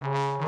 you